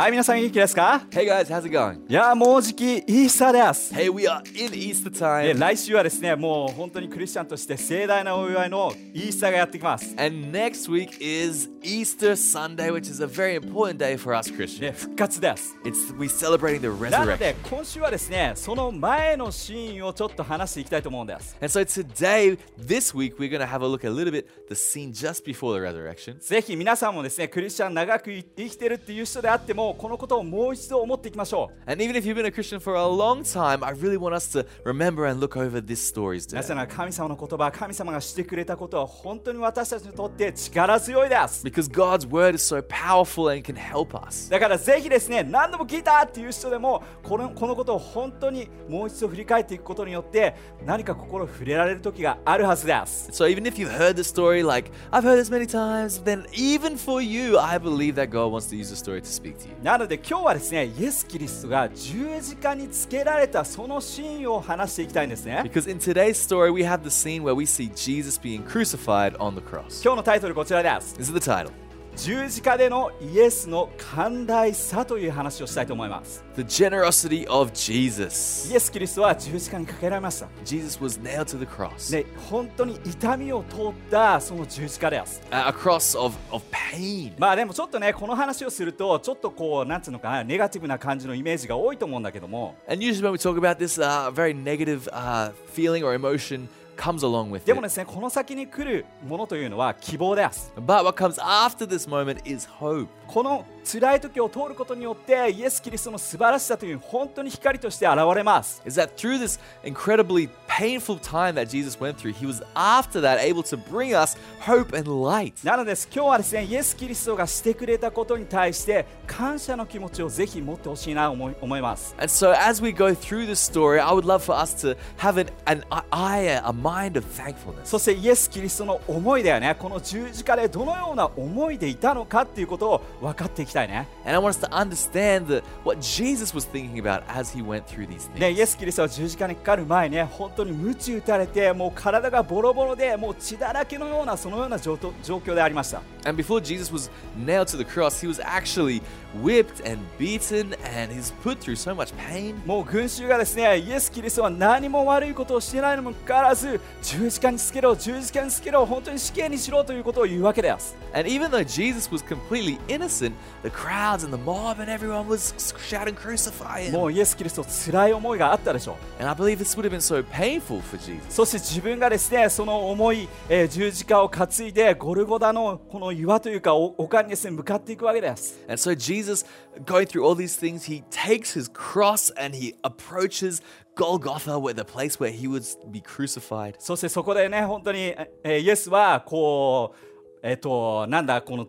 はい、皆さん元気ですか Hey guys, how's it going? いやー、もうじきイースターです。Hey, we are in Easter で time. 来週はですね、もう本当にクリスチャンとして盛大なお祝いのイースターがやってきます。And next week is Easter Sunday, which is a very important day for us Christians. で、復活です。It's we're celebrating the なの resurrection. で、今週はですね、その前のシーンをちょっと話していきたいと思うんです。And so today, this week, we're going to have a look a little bit the scene just before the resurrection. ぜひ皆さんもですね、クリスチャン長く生きてるっていう人であっても、このことをもう一度思っていきましょう。 And even if you've been a Christian for a long time, I really want us to remember and look over these stories な today. ぜなら神様の言葉、神様がしてくれたことは本当に私たちにとって力強いです。 Because God's word is so powerful and can help us. だからぜひですね、何度も聞いたっていう人でもこの、このことを本当にもう一度振り返っていくことによって、何か心触れられる時があるはずです。 So even if you've heard the story like I've heard this many times, then even for you, I believe that God wants to use the story to speak to you. なので今日はですね、イエス・キリストが十字架につけられたそのシーンを話していきたいんですね。Because in today's story, we have the scene where we see Jesus being crucified on the cross. 今日のタイトルこちらです。This is the title 十字架でのイエスの寛大さという話をしたいと思います。The generosity of Jesus. イエス・キリストは十字架にかけられました。Jesus was nailed to the cross. で、本当に痛みを通ったその十字架です。A a cross of, of pain. まあでもちょっとね、この話をすると、ちょっとこう、なんつうのかな、ネガティブな感じのイメージが多いと思うんだけども、And usually when we talk about this, uh, very negative uh, feeling or emotion comes along with で it. もですね、この先に来るものというのは希望です。 But what comes after this moment is hope. この辛い時を通ることによって、イエス・キリストの素晴らしさという本当に光として現れます。Is that through this incredibly painful time that Jesus went through, he was after that able to bring us hope and light. なので今日はですね、イエス・キリストがしてくれたことに対して感謝の気持ちをぜひ持ってほしいなと思い思います。And so, as we go through this story, I would love for us to have an, an eye, a mind of thankfulness. そしてイエス・キリストの思いだよね、この十字架でどのような思いでいたのかっていうことを分かっていきたいね。And I want us to understand the, what Jesus was thinking about as he went through these ね、things. イエス・キリストは十字架にかかる前ね、本当に鞭打たれて、もう体がボロボロで、もう血だらけのようなそのような状況状況でありました。And before Jesus was nailed to the cross, he was actually whipped and beaten and he's put through so much pain. もう群衆がですね、イエス・キリストは何も悪いことをしていないにもかかわらず、十字架につけろ、十字架につけろ、本当に死刑にしろということを言うわけです。And even though Jesus was completely innocent, the crowds and the mob and everyone was shouting, Crucify him. もうイエス・キリスト、辛い思いがあったでしょう。And I believe this would have been so painful for Jesus. そして自分がですね、その重い、えー十字架を担いで、ゴルゴダのこの岩というか、お丘にですね、向かっていくわけです。And so Jesus, going through all these things, he takes his cross and he approaches Golgotha, where the place where he would be crucified. そしてそこでね、本当に、えーイエスは、こう、えっ、と、なんだ、この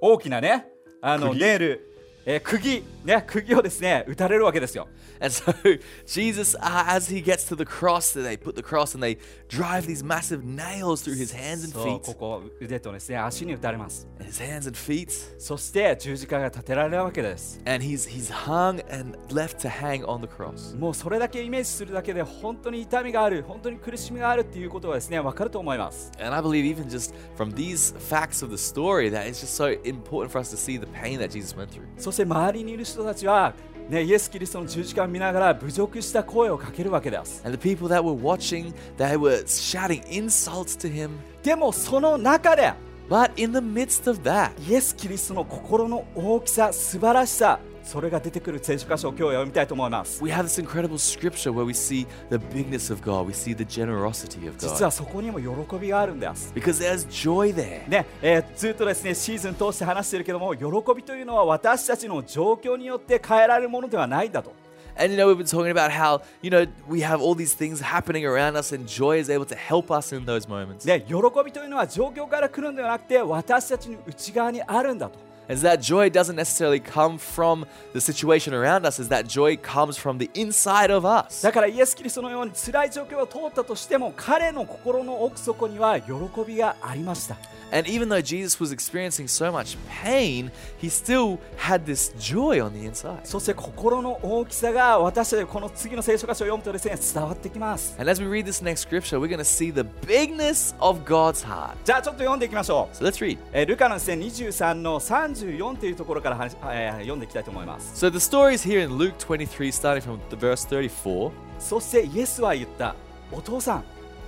大きなね、あの、釘？ネイル、えー釘、ね、釘をですね、打たれるわけですよ。 And so Jesus, uh, as he gets to the cross, they put the cross and they drive these massive nails through his hands and そう、 feet. ここ、腕とですね、足に打たれます。 And his hands and feet. そして十字架が立てられるわけです。 And he's he's hung and left to hang on the cross. もうそれだけイメージするだけで本当に痛みがある、本当に苦しみがあるっていうことはですね、わかると思います。 And I believe even just from these facts of the story that it's just so important for us to see the pain that Jesus went through. そして周りにいる 人たちは、ね、イエス・キリストの十字架を見ながら侮辱した声をかけるわけです。And the people that were watching, they were shouting insults to him. でもその中で、But in the midst of that, イエス・キリストの心の大きさ、素晴らしさ、それが出てくる聖書箇所を今日読みたいと思います。we have this incredible scripture where we see the bigness of God, we see the generosity of 実 God. はそこにも喜びがあるんです。Because there's joy there. ねえーずっとですねシーズン通して話してるけども喜びというのは私たちの状況によって変えられるものではないんだと And you know, we've been talking about how, you know, we have all these things happening around us and joy is able to help us in those moments. で喜びというのは状況から来るのではなくて私たちの内側にあるんだと As that joy doesn't necessarily come from the situation around us, as that joy comes from the inside of us. だからイエス・キリストのように辛い状況を通ったとしても彼の心の奥底には喜びがありました And even though Jesus was experiencing so much pain, he still had this joy on the inside. そして心の大きさが私たちこの次の聖書箇所を読むとですね伝わってきます And as we read this next scripture, we're going to see the bigness of God's heart. じゃあちょっと読んでいきましょう So let's read. えールカのですね23の 34というところから話、えー読んでいきたいと思います。So the story is here in Luke 23, starting from the verse 34. そしてイエスは言った。お父さん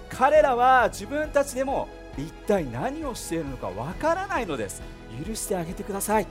彼らは自分たちでも一体何をしているのかわからないのです。許してあげてください。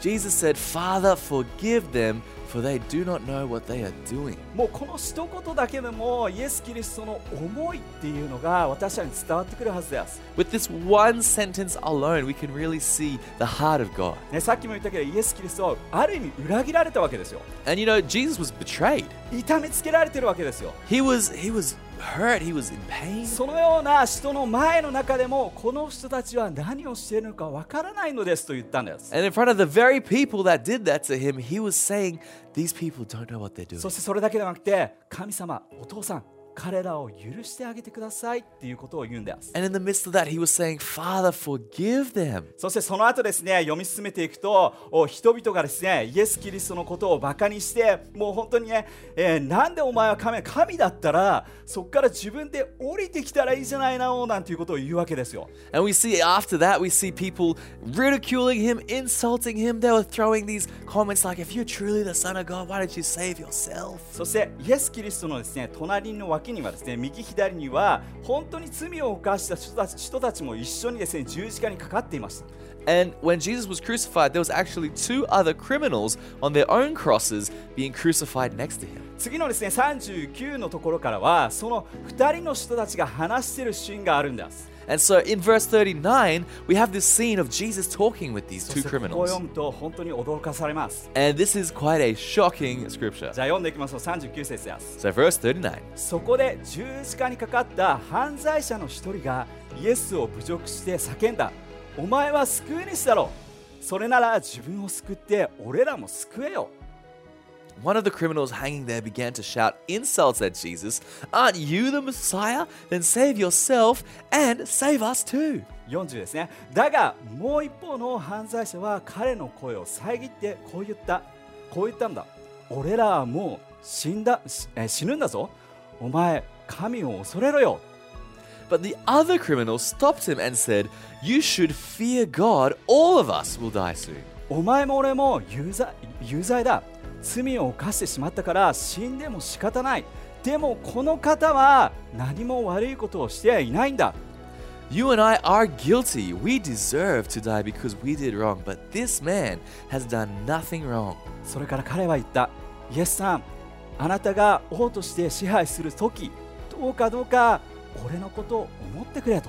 Jesus said, Father, forgive them, for they do not know what they are doing. もうこの一言だけでもイエス・キリストの思いっていうのが私たちに伝わってくるはずです、 With this one sentence alone, we can really see the heart of God. ね、さっきも言ったけどイエス・キリストはある意味裏切られたわけですよ And you know, Jesus was betrayed. 痛めつけられてるわけですよ He was he was hurt, he was in pain. そのような人の前の中でもこの人たちは何をしているのかわからないのですと言ったんです And in front of the very people that did that to him, he was saying, These people don't know what they're doing. そしてそれだけではなくて神様お父さん彼らを許してあげてくださいっていうことを言うんです And in the midst of that, he was saying, Father, forgive them. そしてその後ですね読み進めていくとお人々がですねイエス・キリストのことをバカにしてもう本当にね、えーなんでお前は神神だったらそこから自分で降りてきたらいいじゃないのなんていうことを言うわけですよ And we see after that, we see people ridiculing him, insulting him. They were throwing these comments like, If you're truly the Son of God, why don't you save yourself? そしてイエス・キリストのですね隣の脇にはですね右左には本当に罪を犯した人たち人たちも一緒にですね十字架にかかっていました And when Jesus was crucified, there was actually two other criminals on their own crosses being crucified next to him. 次のですね39のところからはその2人の人たちが話しているシーンがあるんです And so in verse 39, we have this scene of Jesus talking with these そ two ここを criminals. 読むと本当に驚かされます And this is quite a shocking scripture. じゃあ読んでいきますと39節です So, verse 39. そこで十字架にかかった犯罪者の一人がイエスを侮辱して叫んだお前は救い主だろうそれなら自分を救って俺らも救えよ One of the criminals hanging there began to shout insults at Jesus. Aren't you the Messiah? Then save yourself and save us too. 40ですねだがもう一方の犯罪者は彼の声を遮ってこう言ったこう言ったんだ俺らはもう死んだしえ死ぬんだぞお前神を恐れろよ But the other criminal stopped him and said, You should fear God. All of us will die soon. お前も俺も有罪有罪だ 罪を犯してしまったから死んでも仕方ないでもこの方は何も悪いことをしてはいないんだ You and I are guilty. We deserve to die because we did wrong. But this man has done nothing wrong. それから彼は言ったイエスさんあなたが王として支配する時どうかどうか俺のことを思ってくれと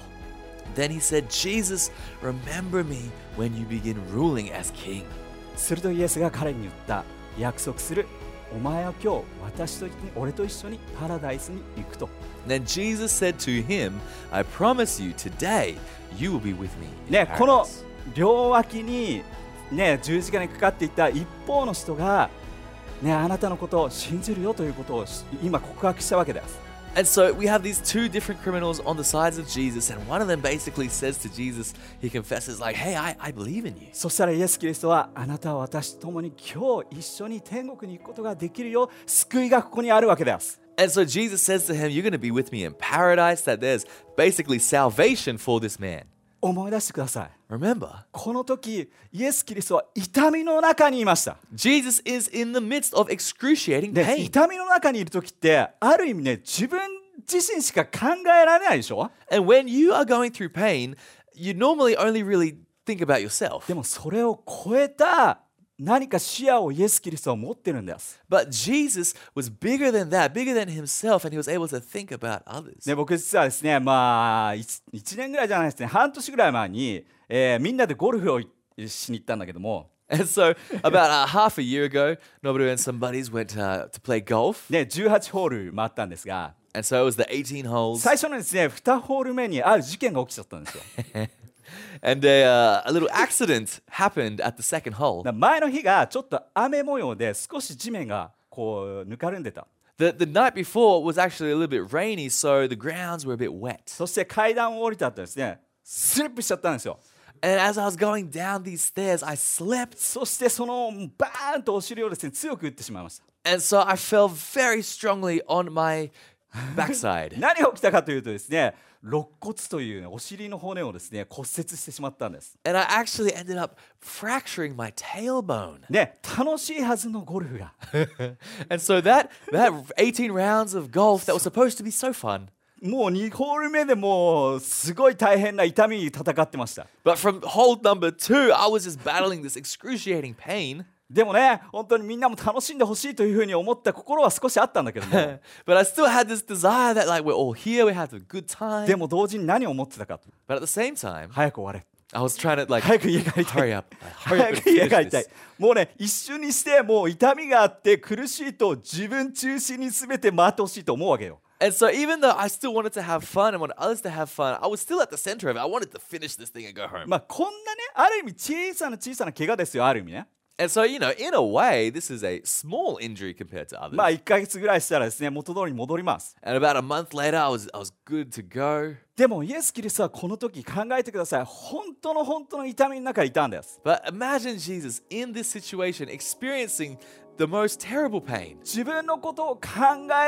Then he said, Jesus, remember me when you begin ruling as king. するとイエスが彼に言った約束するお前は今日私と俺と一緒にパラダイスに行くと Then Jesus said to him, I promise you, today you will be with me. ねこの paradise." 両脇にね十字架にかかっていた一方の人がねあなたのことを信じるよということをし今告白したわけです And so we have these two different criminals on the sides of Jesus, and one of them basically says to Jesus, he confesses, like, hey, I, I believe in you. そしたらイエス・キリストはあなたは私と共に今日一緒に天国に行くことができるよ救いがここにあるわけです And so Jesus says to him, You're going to be with me in paradise, that there's basically salvation for this man. 思い出してください Remember, この時イエス・キリストは痛みの中にいました Jesus is in the midst of excruciating で pain. 痛みの中にいる時ってある意味ね自分自身しか考えられないでしょ And when you are going through pain, you normally only really think about yourself. でもそれを超えた何か視野をイエス・キリストは持ってるんです But Jesus was bigger than that, bigger than himself, and he was able to think about others. で僕実はですねまあ 1, 年ぐらいじゃないですね半年ぐらい前に、えーみんなでゴルフをいしに行ったんだけども And so, about uh, half a year ago, Noboru and some buddies went uh, to play golf. ね18ホール回ったんですが And so it was the 18 holes. 最初のですね2ホール目にある事件が起きちゃったんですよ And a, uh, a little accident happened at the second hole. だから前の日がちょっと雨模様で少し地面がこうぬかるんでた The, the night before was actually a little bit rainy, so the grounds were a bit wet. そして階段を降りた後ですねスリップしちゃったんですよ And as I was going down these stairs, I slipped. そしてそのバーンとお尻をですね強く打ってしまいました And so I fell very strongly on my backside. 何が起きたかというとですね肋骨という、ね、お尻の骨をですね骨折してしまったんです And I actually ended up fracturing my tailbone. ね楽しいはずのゴルフが And so that that 18 rounds of golf that was supposed to be so fun. もう2ホール目でもうすごい大変な痛みに戦ってました But from hold number two, I was just battling this excruciating pain. でもね本当にみんなも楽しんでほしいというふうに思った心は少しあったんだけども but I still had this desire that like we're all here, we have a good time. でも同時に何を思ってたかと But at the same time, 早く終われ I was trying to like 早く家帰りたい hurry up, hurry 早 up and く家帰りたい.もうね一瞬にしてもう痛みがあって苦しいと自分中心に全て回ってほしいと思うわけよ And so even though I still wanted to have fun and wanted others to have fun, I was still at the center of it. I wanted to finish this thing and go home. まあこんなねある意味小さな小さな怪我ですよある意味ね And so, you know, in a way, this is a small injury compared to others. まあ1ヶ月ぐらいしたらですね元通りに戻ります And about a month later, I was I was good to go. でもイエス・キリストはこの時考えてください本当の本当の痛みの中にいたんです But imagine Jesus in this situation experiencing the most terrible pain. 自分のことを考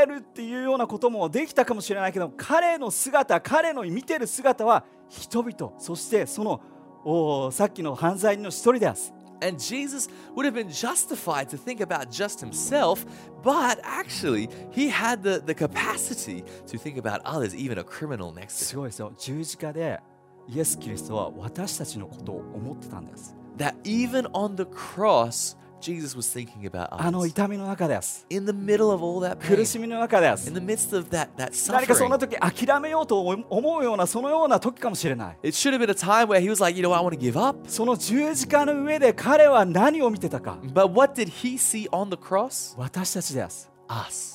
えるっていうようなこともできたかもしれないけど彼の姿彼の見てる姿は人々そしてそのおさっきの犯罪人の一人です And Jesus would have been justified to think about just himself, but actually, he had the, the capacity to think about others, even a criminal next to す him. ごいですよ十字架でイエス・キリストは私たちのことを思ってたんです That even on the cross, Jesus was thinking about あの.痛みの中です In the middle of all that pain, 苦しみの中です in the midst of that, that 何かそんな suffering, 時諦めようと思うようなそのような時かもしれない it should have been a time where he was like, you know, I want to give up. その十字架の上で彼は何を見てたか But what did he see on the cross? 私たちです Us.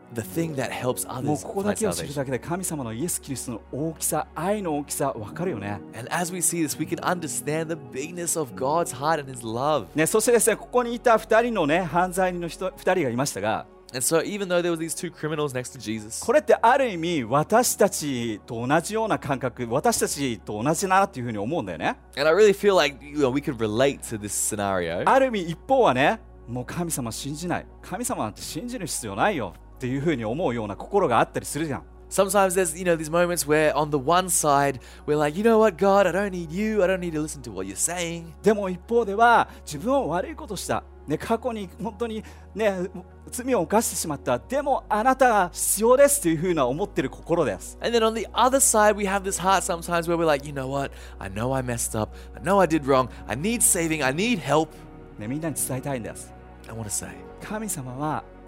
the thing that helps もう others ここだけを知る.だけで神様のイエス・キリストの大きさ、愛の大きさ、わかるよね。And as we see this, we can understand the bigness of God's heart and his love. ねそしてですね、ここにいた2人のね、犯罪人の人2人がいましたが、And so even though there was these two criminals next to Jesus, これってある意味私たちと同じような感覚、私たちと同じだなっていうふうに思うんだよね。and I really feel like you know, we can relate to this scenario. ある意味一方はねもう神様信じない神様なんて信じる必要ないよっていうふうに思うような心があったりするじゃん Sometimes there's you know these moments where on the one side we're like, you know what, God, I don't need you. I don't need to listen to what you're saying. でも一方では自分は悪いことした、ね、過去に本当に、ね、罪を犯してしまったでもあなたが必要ですというふうな思ってる心です And then on the other side, we have this heart sometimes where we're like, you know what? I know I messed up. I know I did wrong. I need saving. I need help. ね、みんなに伝えたいんです I want to say 神様は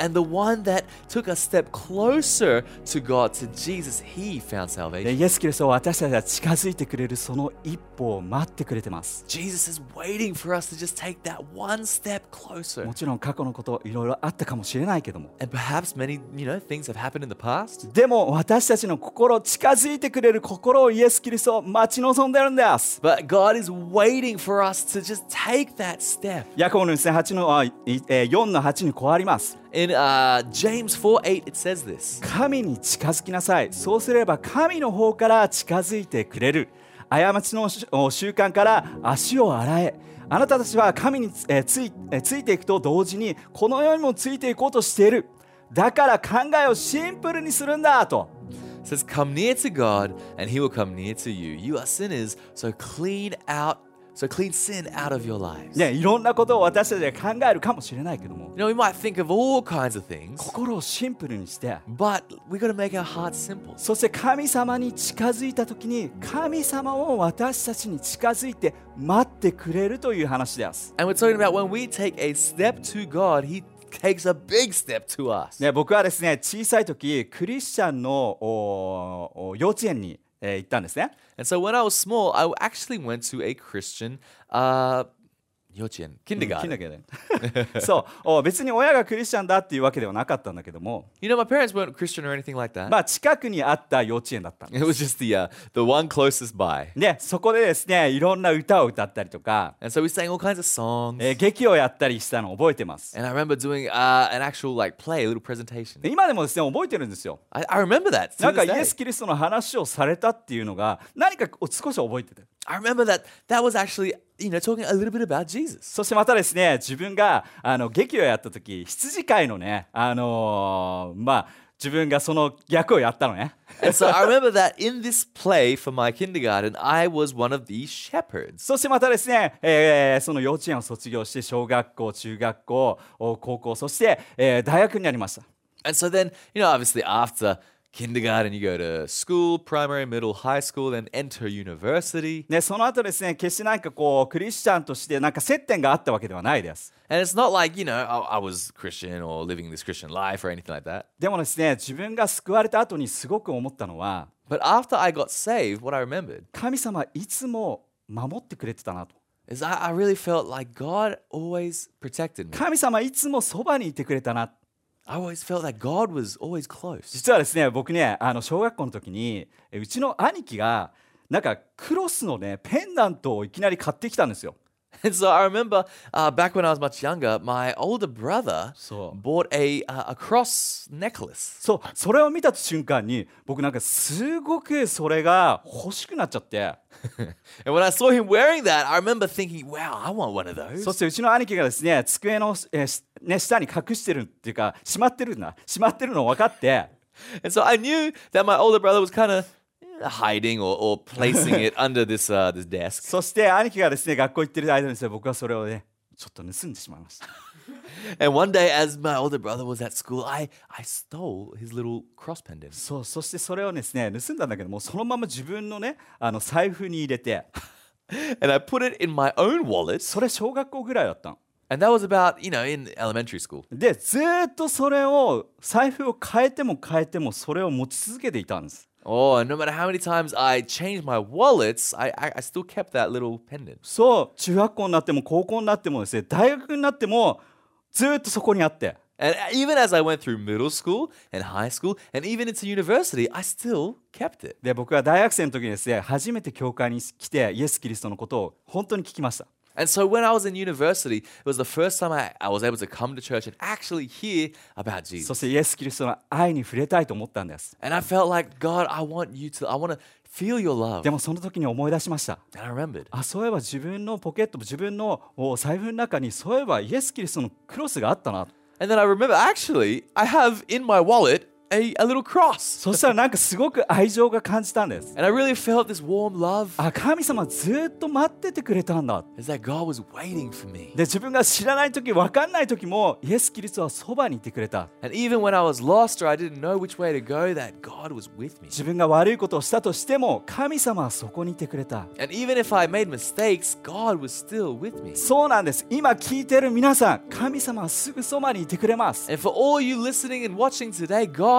And the one that took a step closer to God, to Jesus, he found で salvation. イエス・キリストは私たちが近づいてくれるその一歩を待ってくれてます Jesus is waiting for us to just take that one step も closer. ちろん過去のこといろいろあったかもしれないけども And perhaps many, you know, things have happened in the past. でも私たちの心近づいてくれる心をイエス・キリストは待ち望んでるんです But God is waiting for us to just take that step. ヤコブのですね8のあいえー4の8にこうあります In uh, James 4 8, it says this. 神に近づきなさい。そうすれば神の方から近づいてくれる。過ちの習慣から足を洗え。あなたたちは神にえーついえーついていくと同時にこの世にもついていこうとしている。だから考えをシンプルにするんだと。It says, Come near to God, and he will come near to you. You are sinners, so clean out, so clean sin out of your lives. ね、いろんなことを私たちが考えるかもしれないけども You know, we might think of all kinds of things, 心をシンプルにして but we got to make our hearts simple. そして神様に近づいた時に神様を私たちに近づいて待ってくれるという話です And we're talking about when we take a step to God, he takes a big step to us. ね、僕はですね小さい時クリスチャンのおお幼稚園に、えー行ったんですね And so when I was small, I actually went to a Christian uh, 幼稚園.キンダケでそうお別に親がクリスチャンだっていうわけではなかったんだけども You know, my parents weren't Christian or anything like that. まあ近くにあった幼稚園だったの It was just the uh, the one closest by. でそこでですねいろんな歌を歌ったりとか、And so we sang all kinds of songs. えー劇をやったりしたのを覚えてます And I remember doing uh, an actual like play, a little presentation. で今でもですね覚えてるんですよ I, I remember that. なんかイエ.ス・キリストの話をされたっていうのが何か少し覚えてて I remember that that was actually, you know, talking a little bit about Jesus. そしてまたですね自分があの劇をやった時羊飼いのねあのーまあ自分がその役をやったのね And so I remember that in this play for my kindergarten, I was one of these shepherds. そしてまたですね、えーその幼稚園を卒業して小学校中学校お高校そして、えー大学になりました And so then, you know, obviously after kindergarten, you go to school, primary, middle, high school, then enter university. ね、その後ですね決してなんかこうクリスチャンとしてなんか接点があったわけではないです And it's not like, you know, I, I was Christian or living this Christian life or anything like that. でもですね自分が救われた後にすごく思ったのは But after I got saved, what I remembered 神様いつも守ってくれてたなと is I, I really felt like God always protected me. 神様いつもそばにいてくれたな I always felt that God was always close. 実はですね僕ねあの小学校の時にえうちの兄貴がなんかクロスのねペンダントをいきなり買ってきたんですよ And so I remember uh, back when I was much younger, my older brother So- bought a, uh, a cross necklace. そうそれを見た瞬間に僕なんかすごくそれが欲しくなっちゃって And when I saw him wearing that, I remember thinking, wow, I want one of those. そしてうちの兄貴がですね机の、えーしね、下に隠してるっていうかしまってるんだしまってるの分かって And so I knew that my older brother was kind of hiding or, or placing it under this, uh, this desk. そして兄貴がですね学校行ってる間にですね僕はそれをねちょっと盗んでしまいました And one day, as my older brother was at school, I, I stole his little cross pendant. そうそしてそれをですね盗んだんだけどもそのまま自分のねあの財布に入れて And I put it in my own wallet. それ小学校ぐらいだったの And that was about, you know, in elementary school. でずーっとそれを財布を変えても変えてもそれを持ち続けていたんです Oh, and no matter how many times I changed my wallets, I, I, I still kept that little pendant. そう中学校になっても高校になってもですね大学になってもずーっとそこにあって And even as I went through middle school and high school and even into university, I still kept it. で僕は大学生の時にですね初めて教会に来てイエス・キリストのことを本当に聞きました And so when I was in university, it was the first time I, I was able to come to church and actually hear about そ Jesus. してイエス・キリストの愛に触れたいと思ったんです And I felt like, God, I want you to, I want to feel your love. でもその時に思い出しました And I remembered. あそういえば自分のポケット自分のお財布の中にそういえばイエス・キリストのクロスがあったな And then I remember, actually, I have in my wallet a, little cross. そしたらなんかすごく愛情が感じたんです。And I really felt this warm love. あ、神様ずっと待っててくれたんだ。It's like、God、自分が知らない時、わかんない時も、イエス・キリストはそばにいてくれた。自分が悪いことをしたとしても、神様はそこにいてくれた。そうなんです。今聞いてる皆さん、神様はすぐそばにいてくれます。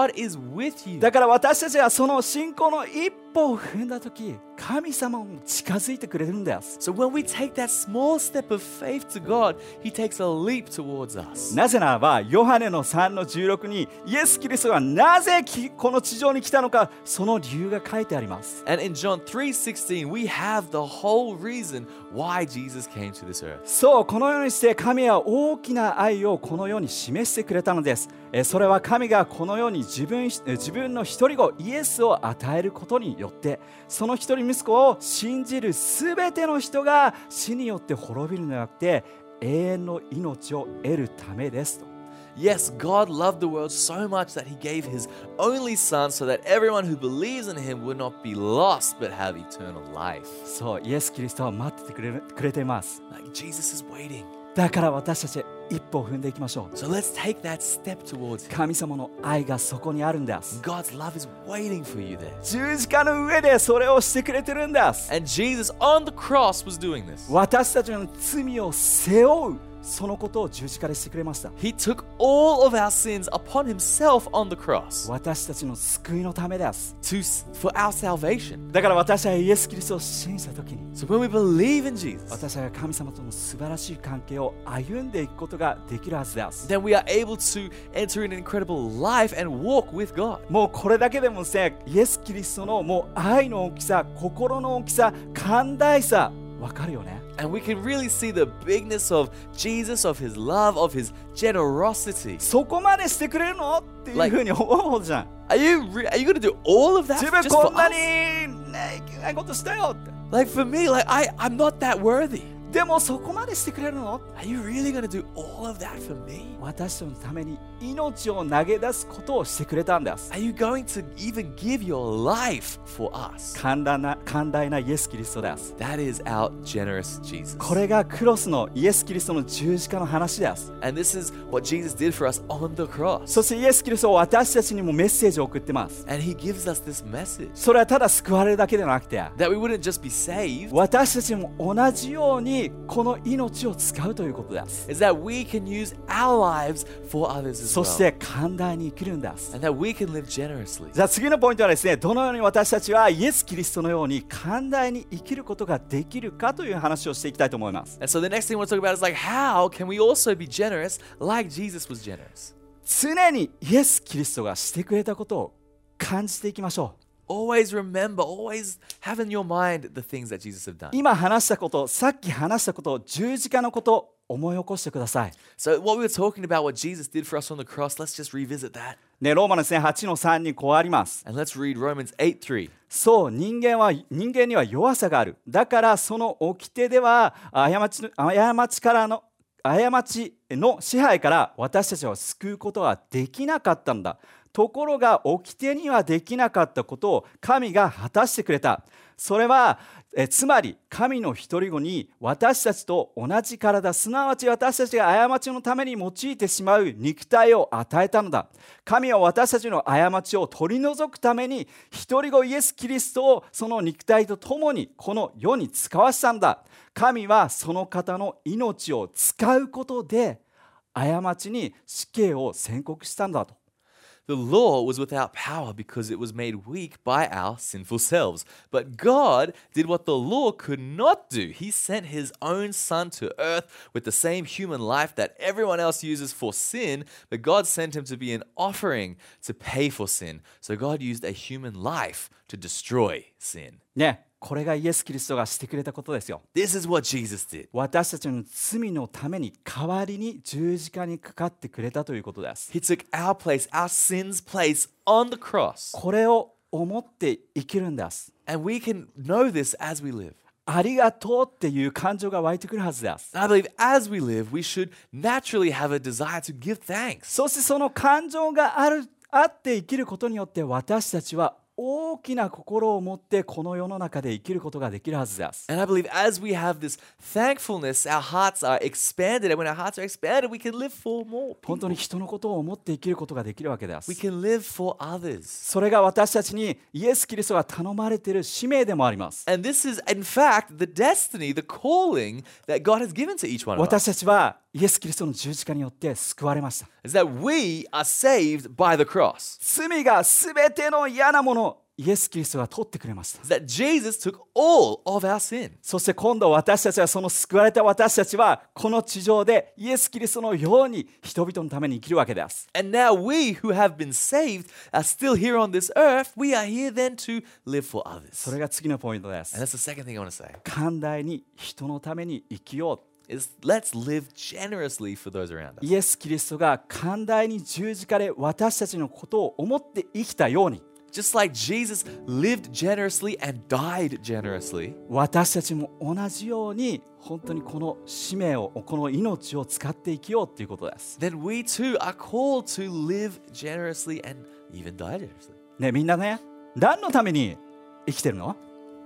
God is with you. だから私たちはその信仰の一歩を踏んだ時神様も近づいてくれるんです So when we take that small step of faith to God, He takes a leap towards us. なぜならばヨハネの3の16にイエス・キリストがなぜきこの地上に来たのかその理由が書いてあります And in John 3:16, we have the whole reason why Jesus came to this earth. そうこのようにして神は大きな愛をこの世に示してくれたのですえーそれは神がこの世に自分えー自分の一人子イエスを与えることによってその一人息子を信じるすべての人が死によって滅びるのではなくて永遠の命を得るためですと Yes, God loved the world so much that He gave His only Son so that everyone who believes in Him would not be lost but have eternal life. そうイエス・キリストは待っててくれるくれています Like Jesus is waiting. だから私たち一歩を踏んでいきましょう So let's take that step towards Him. 神様の愛がそこにあるんです God's love is waiting for you there. 十字架の上でそれをしてくれてるんです And Jesus on the cross was doing this. 私たちの罪を背負うそのことを十字架でしてくれました He took all of our sins upon himself on the cross 私たちの救いのためです to, for our salvation. だから私はイエス・キリストを信じた時に So when we believe in Jesus, 私は神様との素晴らしい関係を歩んでいくことができるはずです then we are able to enter an incredible life and walk with God. もうこれだけでもですねイエス・キリストのもう愛の大きさ心の大きさ寛大さ わかるよね And we can really see the bigness of Jesus, of his love, of his generosity. そこまでしてくれるのっていうふうに思うじゃん Are you re- are you going to do all of that 自分 just こ for んなに us? ねいけないことしたよって Like for me, like I I'm not that worthy. でもそこまでしてくれるの？私のために命を投げ出すことをしてくれたんです。寛大な寛大なイエス・キリストです。That is our generous Jesus. これがクロスのイエス・キリストの十字架の話です。And this is what Jesus did for us on the cross. そしてイエス・キリストは私たちにもメッセージを送ってます。And he gives us this message. それはただ救われるだけではなくて、私たちも同じようにこの命を使うということです。そして寛大に生きるんです。次のポイントはですね、どのように私たちはイエス・キリストのように寛大に生きることができるかという話をしていきたいと思います。So like, like、常にイエス・キリストがしてくれたことを感じていきましょう。Always remember, always have in your mind the things that Jesus have done. 今話したことさっき話したこと十字架のこと思い起こしてください So what we were talking about, what Jesus did for us on the cross, let's just revisit that. ねローマのですね8の3にこうあります And let's read Romans 8 3. そう人間は人間には弱さがあるだからその掟では過ちの過ちからの過ちの支配から私たちを救うことはできなかったんだところが掟にはできなかったことを神が果たしてくれた。それはえつまり神の独り子に私たちと同じ体すなわち私たちが過ちのために用いてしまう肉体を与えたのだ。神は私たちの過ちを取り除くために独り子イエス・キリストをその肉体と共にこの世に使わしたんだ。神はその方の命を使うことで過ちに死刑を宣告したんだと。The law was without power because it was made weak by our sinful selves. But God did what the law could not do. He sent his own son to earth with the same human life that everyone else uses for sin, but God sent him to be an offering to pay for sin. So God used a human life to destroy sin. ねこれがイエス・キリストがしてくれたことですよ This is what Jesus did. 私たちの罪のために代わりに十字架にかかってくれたということです He took our place, our sins' place on the cross. これを思って生きるんです And we can know this as we live. ありがとうっていう感情が湧いてくるはずです I believe as we live, we should naturally have a desire to give thanks. そしてその感情があるあって生きることによって私たちは大きな心を持ってこの世の中で生きることができるはずです And I believe as we have this thankfulness, our hearts are expanded. And when our hearts are expanded, we can live for more 本当.に人のことを思って生きることができるわけです We can live for others. それが私たちにイエス・キリストが頼まれている使命でもあります And this is, in fact, the destiny, the calling that God has given to each one of 私 us. たちはイエス・キリストの十字架によって救われました that we are saved by the cross. 罪が全ての嫌なものをイエス・キリストが取ってくれました that Jesus took all of our sin. そして今度私たちはその救われた私たちはこの地上でイエス・キリストのように人々のために生きるわけです And now we who have been saved are still here on this earth. We are here then to live for others. それが次のポイントで And す that's the second thing I want to say 寛大に人のために生きよう is let's live generously for those around us. イエス・キリストが寛大に十字架で私たちのことを思って生きたように Just like Jesus lived generously and died generously, 私たちも同じように本当にこの使命をこの命を使って生きようということです。then we too are called to live generously and even die generously. ねみんなね何のために生きてるの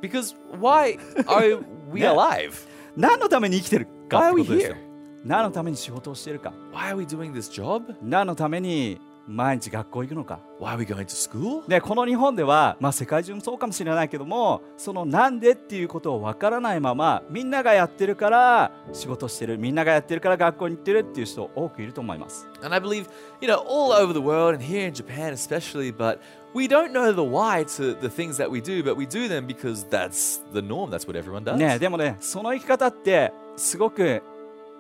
Because why are we alive? 何のために生きてるかってことですよ。何のために仕事をしているか Why are we doing this job? 何のために毎日学校行くのか Why are we going to school? でこの日本では、まあ、世界中もそうかもしれないけどもそのなんでっていうことをわからないままみんながやってるから仕事してるみんながやってるから学校に行ってるっていう人多くいると思います And I believe, you know, all over the world and here in Japan especially, but we don't know the why to the things that we do, but we do them because that's the norm. That's what everyone does. ねでもねその生き方ってすごく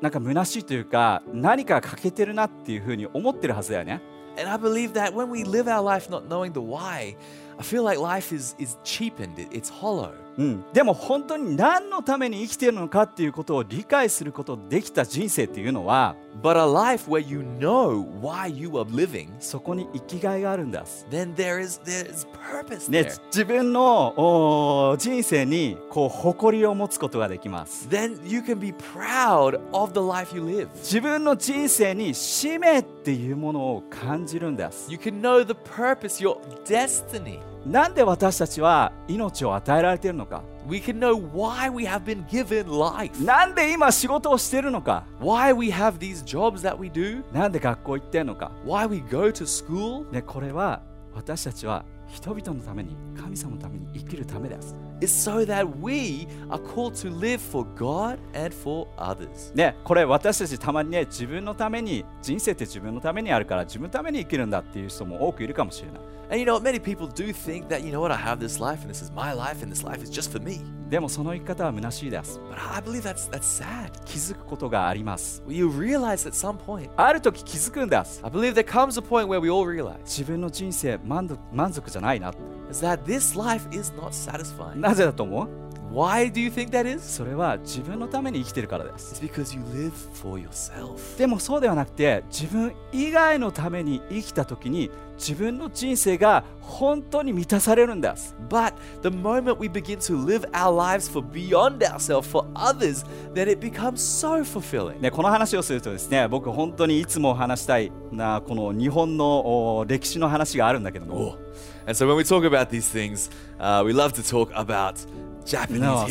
なんか虚しいというか何か欠けてるなっていうふうに思ってるはずだよね And I believe that when we live our life not knowing the why, I feel like life is, is cheapened, it- it's hollow. うん、でも本当に何のために生きてるのかっていうことを理解することできた人生っていうのは But a life where you know why you are living, そこに生きがいがあるんです。then there is there is purpose ね there.、自分のおー人生にこう誇りを持つことができます。Then you can be proud of the life you live. 自分の人生に使命っていうものを感じるんです。You can know the purpose, your destiny. なんで私たちは命を与えられているのか We can know why we have been given life. なんで今仕事をしてるのか Why we have these jobs that we do. なんで学校行ってるのか、Why we go to school. ね、これは私たちは人々のために神様のために生きるためです。is so that we are called to live for God and for others. ね、これ私たちたまにね自分のために人生って自分のためにあるから自分のために生きるんだっていう人も多くいるかもしれない And you know, many people do think that, you know what, I have this life and this is my life and this life is just for me. でもその生き方は虚しいです But I believe that's that's sad. 気づくことがあります You realize at some point. ある時気づくんです I believe there comes a point where we all realize 自分の人生満足満足じゃないな is that this life is not satisfying. なぜだと思う Why do you think that is? それは自分のために生きてるからです It's because you live for yourself. でもそうではなくて自分以外のために生きた時に自分の人生が本当に満たされるんです But the moment we begin to live our lives for beyond ourselves, for others, then it becomes so fulfilling. ね、この話をするとですね僕本当にいつも話したいなこの日本のお歴史の話があるんだけども And so when we talk about these things, uh, we love to talk about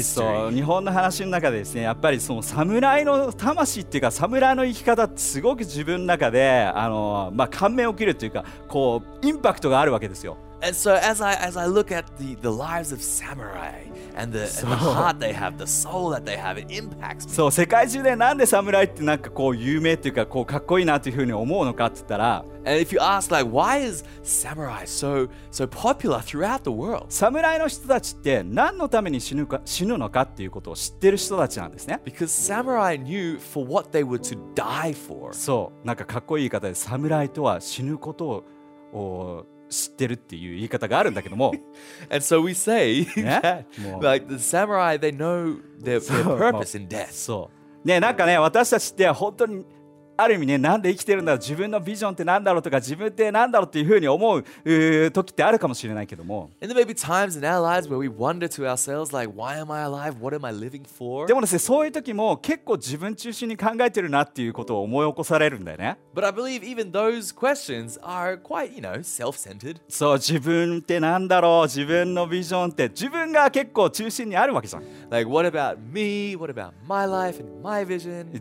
そう.日本の話の中でですねやっぱりその侍の魂っていうか侍の生き方ってすごく自分の中であの、まあ、感銘を受けるというかこうインパクトがあるわけですよ。And so as I as I look at the, the lives of samurai and the, and the heart they have, the soul that they have, it impacts me. そう世界中でなんで侍ってなんかこう有名っていうかこうかっこいいなというふうに思うのかって言ったら And if you ask like why is samurai so so popular throughout the world? 侍の人たちって何のために死ぬか死ぬのかっていうことを知ってる人たちなんですね。Because samurai knew for what they were to die for. そうなんかかっこいい言い方で侍とは死ぬことをお知ってるっていう言い方があるんだけども And so we say that like the samurai they know their, their purpose in death. そうねなんかね私たちって本当にある意味ね、なんで生きてるんだ、自分のビジョンってなんだろうとか、自分ってなんだろうっていうふうに思う,う時ってあるかもしれないけども。でもですね、そういう時も結構自分中心に考えてるなっていうことを思い起こされるんだよね。そう、自分ってなんだろう、自分のビジョンって、自分が結構中心にあるわけじゃん。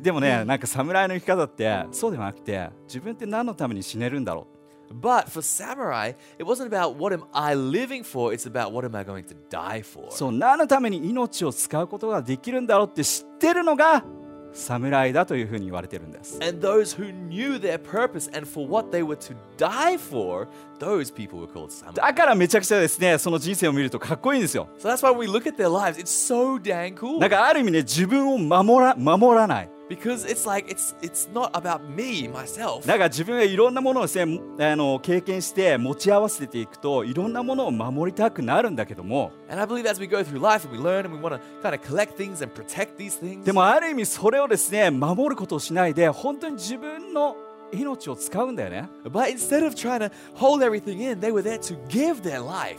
でもね、なんか侍の生き方って、そうではなくて自分って何のために死ねるんだろう But for samurai, it wasn't about what am I living for, it's about what am I going to die for. そう何のために命を使うことができるんだろうって知ってるのが侍だというふうに言われてるんです and those who knew their purpose and for what they were to die for, those people were called samurai. だからめちゃくちゃですねその人生を見るとかっこいいんですよ So that's why we look at their lives, it's so dang cool. なんかある意味ね自分を守ら守らない Because it's like it's it's not about me, myself. だから自分がいろんなものをですねあの経験して持ち合わせていくといろんなものを守りたくなるんだけども And I believe as we go through life and we learn and we want to kind of collect things and protect these things. でもある意味それをですね守ることをしないで本当に自分の命を使うんだよね But instead of trying to hold everything in, they were there to give their life.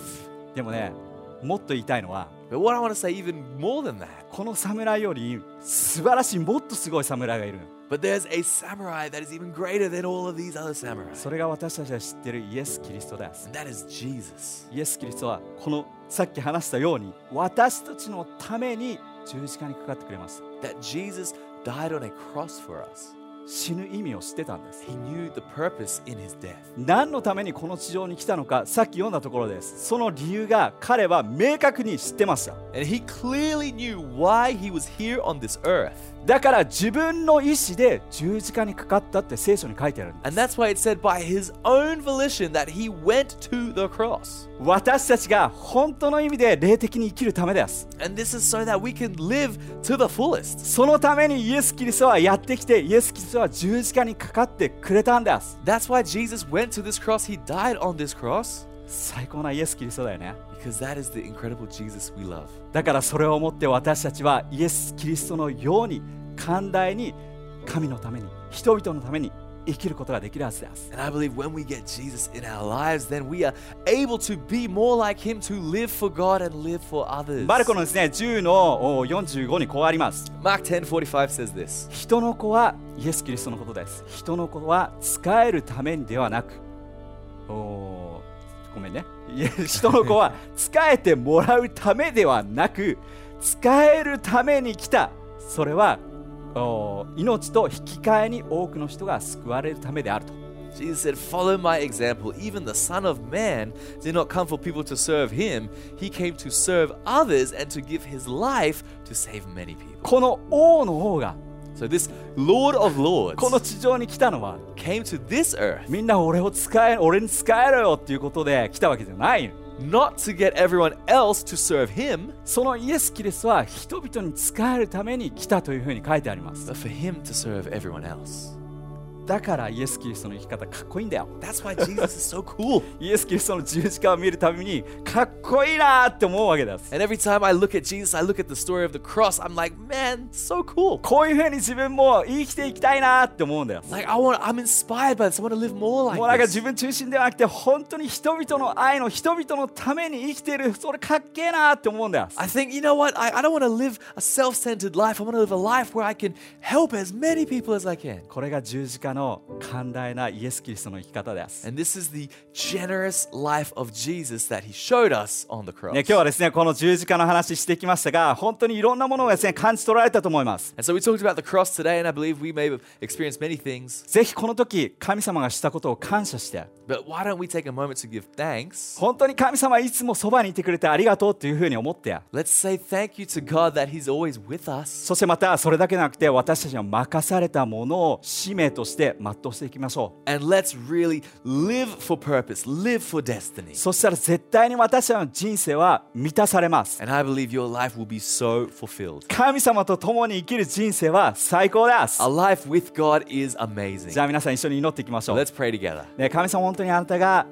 でもねもっと言いたいのは But what I want to say even more than that, この侍より素晴らしいもっとすごい侍がいるの but there's a samurai that is even greater than all of these other samurai. それが私たちが知ってるイエス・キリストです And that is Jesus. イエス・キリストはこのさっき話したように私たちのために十字架にかかってくれます That Jesus died on a cross for us. 死ぬ意味を知ってたんです He knew the purpose in his death. 何のためにこの地上に来たのかさっき読んだところですその理由が彼は明確に知ってました And he clearly knew why he was here on this earth. だから自分の意思で十字架にかかったって聖書に書いてある。私たちが本当の意味で霊的に生きるためです。そのためにイエス・キリストはやってきて、イエス・キリストは十字架にかかってくれたんです。最高なイエス・キリストだよね because that is the incredible Jesus we love. だからそれをもって私たちはイエス・キリストのように寛大に神のために人々のために生きることができるはずです And I believe when we get Jesus in our lives, then we are able to be more like him, to live for God and live for others. マルコのですね10のお45にこうあります Mark 10:45 says this. 人の子はイエス・キリストのことです人の子は使えるためにではなくおーごめんね人の子は使えてもらうためではなく使えるために来たそれは命と引き換えに多くの人が救われるためであると Jesus said, Follow my example. Even the Son of Man did not come for people to serve him, he came to serve others and to give his life to save many people. この王の王が So, this Lord of Lords この地上に来たのは came to this earth みんな俺を使え俺に使えろよっていうことで来たわけじゃない not to get everyone else to serve him, そのイエス・キリストは人々に使えるために来たというふうに書いてあります but for him to serve everyone else. だからイエス・キリストの生き方かっこいいんだよ That's why Jesus is so cool. イエス・キリストの十字架を見るたびにかっこいいなーって思うわけです And every time I look at Jesus, I look at the story of the cross, I'm like, man, so cool. こういうふうに自分も生きていきたいなーって思うんだよ Like I want, I'm inspired by this. I want to live more もうなん like か this. 自分中心ではなくて本当に人々の愛の人々のために生きてるそれかっけえなーって思うんだよ I think, you know what? I, I don't want to live a self-centered life. I want to live a life where I can help as many people as I can. これが十字架の寛大なイエス・キリストの生き方です、And this is the generous life of Jesus that he showed us on the cross. ね、今日はですねこの十字架の話してきましたが本当にいろんなものがですね感じ取られたと思います And so we talked about the cross today, and I believe we may have experienced many things. ぜひこの時神様がしたことを感謝して But why don't we take a moment to give thanks? 本当に神様はいつもそばにいてくれてありがとうっていうふうに思って Let's say thank you to God that He's always with us. そしてまたそれだけなくて私たちが任されたものを使命として全うしていきましょ And let's really live for purpose, live for う destiny. そしたら絶対に私たちの人生は満たされます And I believe your life will be so fulfilled. 神様と共に生きる人生は最高です A life with God is amazing. じゃあ皆さん一緒に祈っていきましょう、let's pray together. ね、神様本当にあなたが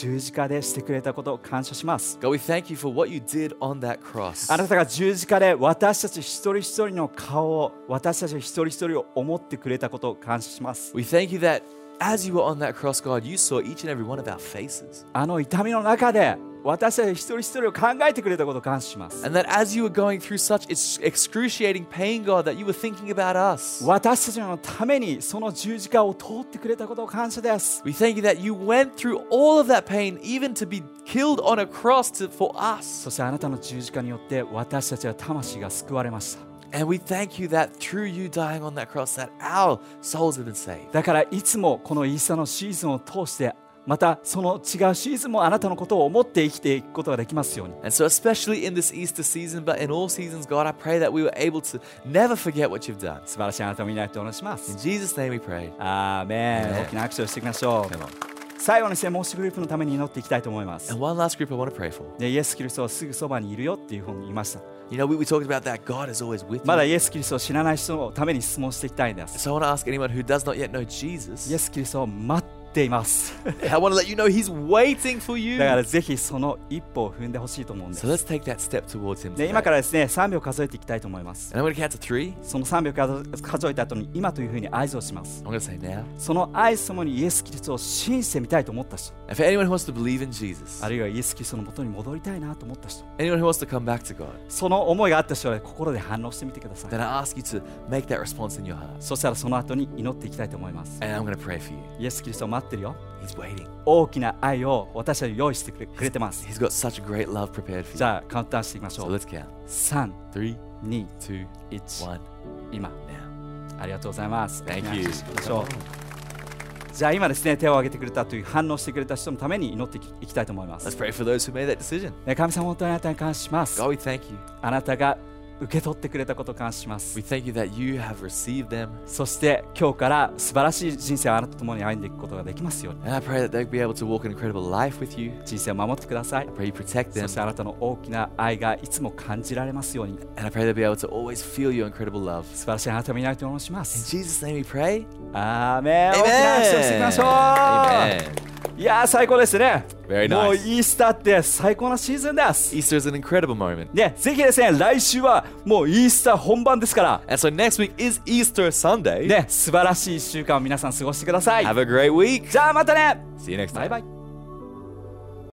十字架でしてくれたことを感謝します God, we thank you for what you did on that cross. あなたが十字架で私たち一人一人の顔を私たち一人一人を思ってくれたことを感謝します We thank you that as you were on that cross, God, you saw each and every one of our faces. あの痛みの中で私たち一人一人を考えてくれたことを感謝します And that as you were going through such ex- excruciating pain, God, that you were thinking about us. 私たちのためにその十字架を通ってくれたことを感謝です We thank you that you went through all of that pain, even to be killed on a cross to, for us. そしてあなたの十字架によって私たちは魂が救われました And we thank you that through you dying on that cross, that our souls have been saved. だからいつもこのイースターのシーズンを通してまたその違うシーズンもあなたのことを思って生きていくことができますように And so, especially in this Easter season, but in all seasons, God, I pray that we were able to never forget what you've done. 素晴らしいあなたをみんなでおしま In す Jesus' name we pray. アーメン大きな拍手をしていきましょ Come on. う最後にしてもう一グループのために祈っていきたいと思います And one last group I want to pray for. でイエス・キリストはすぐそばにいるよっていうふうに言いました You know, we, we talked about that God is always with まだ you. イエス・キリストを知らない人のために質問していきたいんです So I want to ask anyone who does not yet know イエ Jesus, ス・キリストを待っています I want to let you know He's waiting for you. だからぜひその一歩を踏んでほしいと思うんで So す let's take that step towards Him. で.今からですね3秒数えていきたいと思います And I'm going to count to three. その3秒数数えた後に今というふうに合図をします I'm going to say now. その合図ともにイエス・キリストを信じてみたいと思った人 anyone who wants to believe in Jesus, あるいはイエス・キリストのもとに戻りたいなと思った人 anyone who wants to come back to God, その思いがあった人は心で反応してみてください then I ask you to make that response in your heart. そしたらその後に祈っていきたいと思います And I'm going to pray for you. イエス・キリストを待ってるよ。大きな愛を私た用意してくれ,くれてます。じゃあ、カウントダウンしていきましょう。So、3、2、1、1。今。ありがとうございます。Thank you. じゃあ、今ですね、手を挙げてくれたという反応してくれた人のために祈っていきたいと思います。神様、本当にあなたに感謝します。あなたが受け取ってくれたことを感謝します We。thank you that you have received them. そして今日から素晴らしい人生をあなたと共に歩んでいくことができますように And I pray that they'll be able to walk an incredible life with you. 人生を守ってください I。pray you protect そ them. してあなたの大きな愛がいつも感じられますように And I pray they'll be able to always feel your incredible love. 素晴らしいあなたを見ないとお願いしま In す。Jesus' name we pray. Amen 大きな拍手をしていきましょう Amen. いやー最高ですね Very もう nice. イースターって最高なシーズンです Easter is an incredible moment. ねぜひですね来週はもうイースター本番ですから And so next week is Easter Sunday. ね素晴らしい1週間を皆さん過ごしてください Have a great week. じゃあまたね See you next bye time. Bye